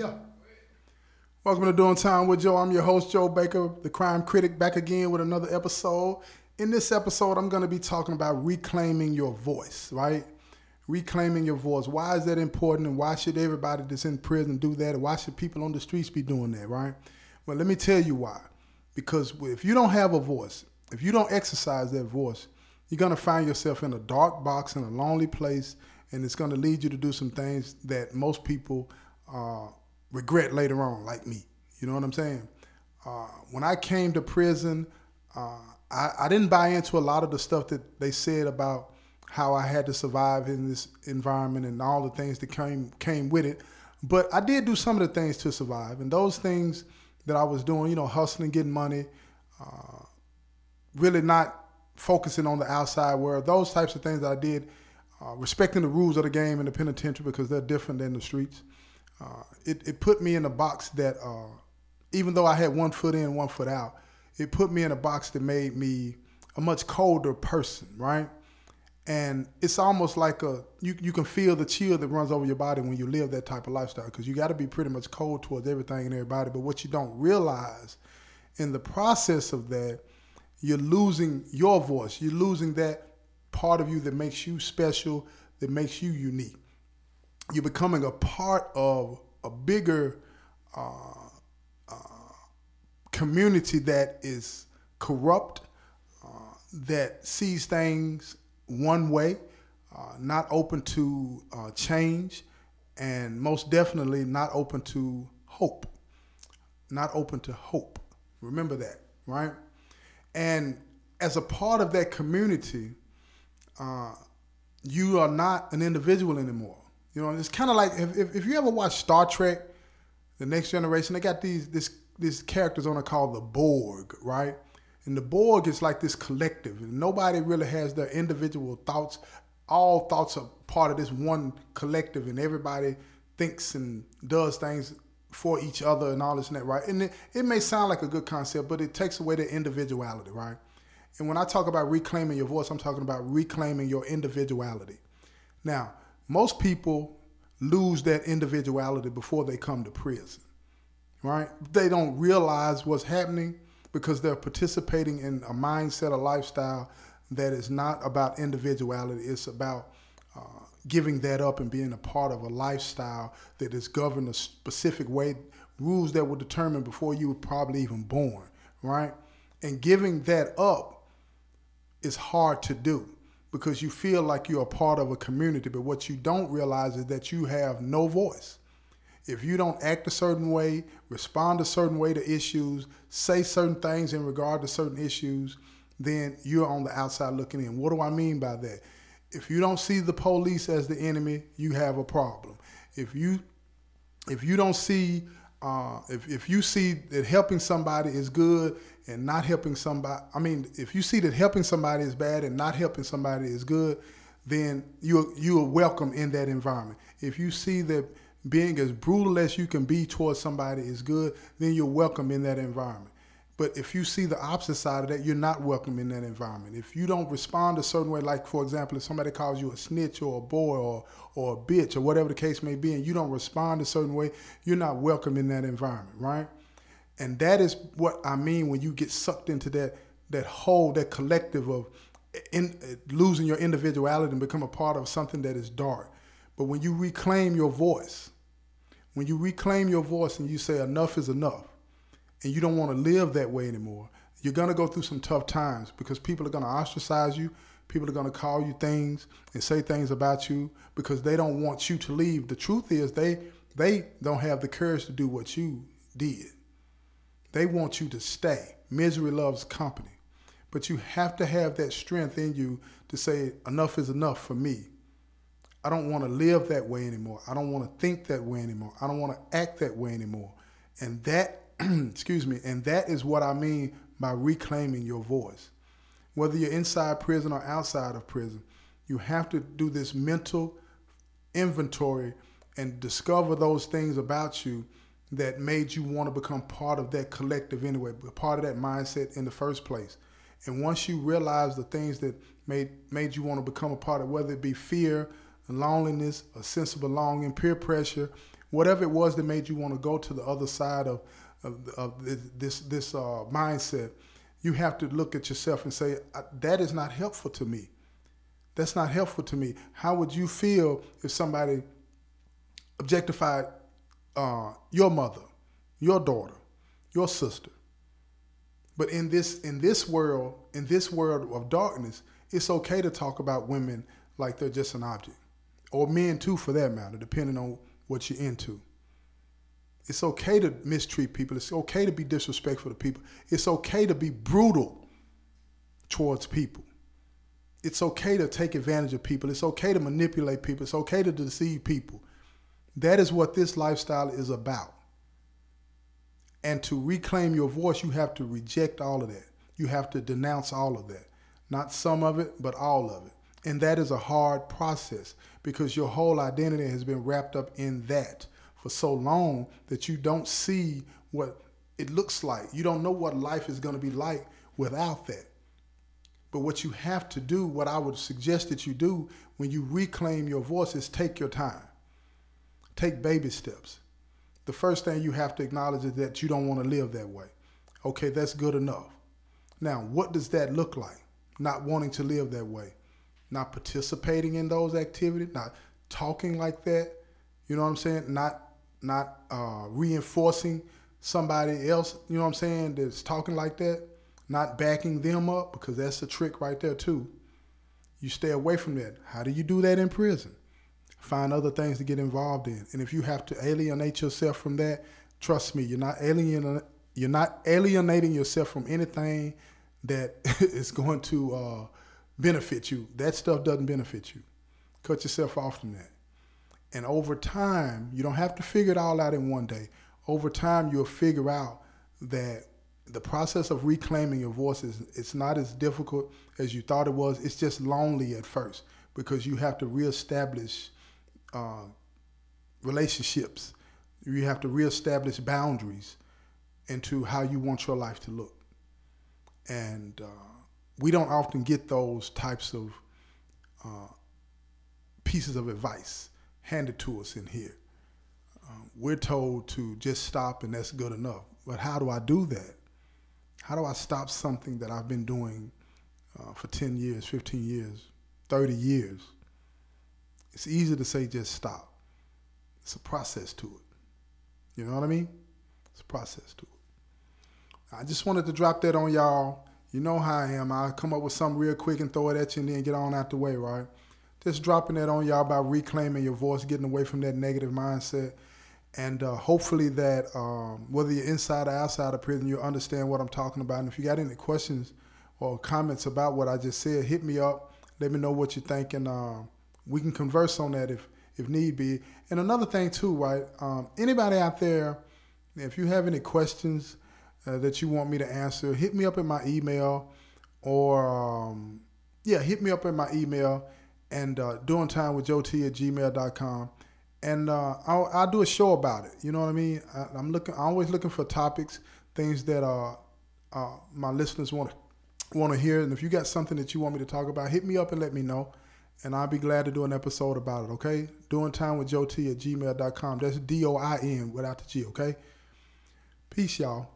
Yeah. Welcome to Doing Time with Joe. I'm your host, Joe Baker, the crime critic, back again with another episode. In this episode, I'm going to be talking about reclaiming your voice, right? Reclaiming your voice. Why is that important and why should everybody that's in prison do that? why should people on the streets be doing that, right? Well, let me tell you why. Because if you don't have a voice, if you don't exercise that voice, you're going to find yourself in a dark box in a lonely place, and it's going to lead you to do some things that most people uh, regret later on, like me. You know what I'm saying? Uh, when I came to prison, uh, I, I, didn't buy into a lot of the stuff that they said about how I had to survive in this environment and all the things that came came with it. But I did do some of the things to survive, and those things that I was doing, you know, hustling, getting money, uh, really not focusing on the outside world. Those types of things that I did, uh, respecting the rules of the game in the penitentiary because they're different than the streets. Uh, it, it put me in a box that, uh, even though I had one foot in, one foot out, it put me in a box that made me a much colder person, right? And it's almost like a you, you can feel the chill that runs over your body when you live that type of lifestyle because you got to be pretty much cold towards everything and everybody. But what you don't realize in the process of that, you're losing your voice. You're losing that part of you that makes you special, that makes you unique you're becoming a part of a bigger uh, uh, community that is corrupt, uh, that sees things one way, uh, not open to uh, change, and most definitely not open to hope. Not open to hope. Remember that, right? And as a part of that community, uh, you are not an individual anymore you know, it's kind of like if, if, if, you ever watch Star Trek, The Next Generation, they got these this these characters on it called the Borg, right? And the Borg is like this collective, and nobody really has their individual thoughts. All thoughts are part of this one collective, and everybody thinks and does things for each other and all this and that, right? And it, it may sound like a good concept, but it takes away the individuality, right? And when I talk about reclaiming your voice, I'm talking about reclaiming your individuality. Now, most people lose that individuality before they come to prison, right? They don't realize what's happening because they're participating in a mindset, a lifestyle that is not about individuality. It's about uh, giving that up and being a part of a lifestyle that is governed a specific way, rules that were determined before you were probably even born, right? And giving that up is hard to do because you feel like you're a part of a community. But what you don't realize is that you have no voice. If you don't act a certain way, respond a certain way to issues, say certain things in regard to certain issues, then you're on the outside looking in. What do I mean by that? If you don't see the police as the enemy, you have a problem. If you if you don't see uh, if, if you see that helping somebody is good and not helping somebody, I mean, if you see that helping somebody is bad and not helping somebody is good, then you you are welcome in that environment. If you see that being as brutal as you can be towards somebody is good, then you're welcome in that environment. But if you see the opposite side of that, you're not welcome in that environment. If you don't respond a certain way, like for example, if somebody calls you a snitch or a boy or or a bitch or whatever the case may be, and you don't respond a certain way, you're not welcome in that environment, right? And that is what I mean when you get sucked into that that whole, that collective of in, losing your individuality and become a part of something that is dark. But when you reclaim your voice, when you reclaim your voice and you say enough is enough, and you don't want to live that way anymore, you're going to go through some tough times because people are going to ostracize you. People are going to call you things and say things about you because they don't want you to leave. The truth is they they don't have the courage to do what you did. They want you to stay. Misery loves company. But you have to have that strength in you to say enough is enough for me. I don't want to live that way anymore. I don't want to think that way anymore. I don't want to act that way anymore. And that excuse me, and that is what I mean by reclaiming your voice. Whether you're inside prison or outside of prison, you have to do this mental inventory and discover those things about you that made you want to become part of that collective anyway, part of that mindset in the first place. And once you realize the things that made made you want to become a part of, whether it be fear, loneliness, a sense of belonging, peer pressure, whatever it was that made you want to go to the other side of, of, this this uh, mindset, you have to look at yourself and say, that is not helpful to me. That's not helpful to me. How would you feel if somebody objectified uh, your mother, your daughter, your sister? But in this in this world, in this world of darkness, it's okay to talk about women like they're just an object, or men too, for that matter, depending on what you're into. It's okay to mistreat people. It's okay to be disrespectful to people. It's okay to be brutal towards people. It's okay to take advantage of people. It's okay to manipulate people. It's okay to deceive people. That is what this lifestyle is about. And to reclaim your voice, you have to reject all of that. You have to denounce all of that. Not some of it, but all of it. And that is a hard process because your whole identity has been wrapped up in that for so long that you don't see what it looks like. You don't know what life is going to be like without that. But what you have to do, what I would suggest that you do when you reclaim your voice is take your time. Take baby steps the first thing you have to acknowledge is that you don't want to live that way. Okay, that's good enough. Now, what does that look like? Not wanting to live that way, not participating in those activities, not talking like that. You know what I'm saying? Not not uh, reinforcing somebody else. You know what I'm saying? That's talking like that. Not backing them up because that's a trick right there too. You stay away from that. How do you do that in prison? find other things to get involved in. And if you have to alienate yourself from that, trust me, you're not alien you're not alienating yourself from anything that is going to uh, benefit you. That stuff doesn't benefit you. Cut yourself off from that. And over time, you don't have to figure it all out in one day. Over time, you'll figure out that the process of reclaiming your voice is it's not as difficult as you thought it was. It's just lonely at first because you have to reestablish uh, relationships. You have to reestablish boundaries into how you want your life to look. And uh, we don't often get those types of uh, pieces of advice handed to us in here. Um, we're told to just stop and that's good enough. But how do I do that? How do I stop something that I've been doing uh, for 10 years, 15 years, 30 years? It's easy to say just stop. It's a process to it. You know what I mean? It's a process to it. I just wanted to drop that on y'all. You know how I am. I come up with something real quick and throw it at you and then get on out the way, right? Just dropping that on y'all about reclaiming your voice, getting away from that negative mindset. And uh, hopefully that um, whether you're inside or outside of prison, you understand what I'm talking about. And if you got any questions or comments about what I just said, hit me up. Let me know what you're thinking. Uh, we can converse on that if if need be. And another thing too, right? Um, anybody out there, if you have any questions uh, that you want me to answer, hit me up in my email, or um, yeah, hit me up in my email and uh, doing time with Joe T at gmail.com. And uh, I'll, I'll, do a show about it. You know what I mean? I, am looking. I'm always looking for topics, things that uh, uh my listeners want to want to hear. And if you got something that you want me to talk about, hit me up and let me know and I'll be glad to do an episode about it, okay? Doing time with Joe T at gmail.com. That's D O I N without the G, okay? Peace, y'all.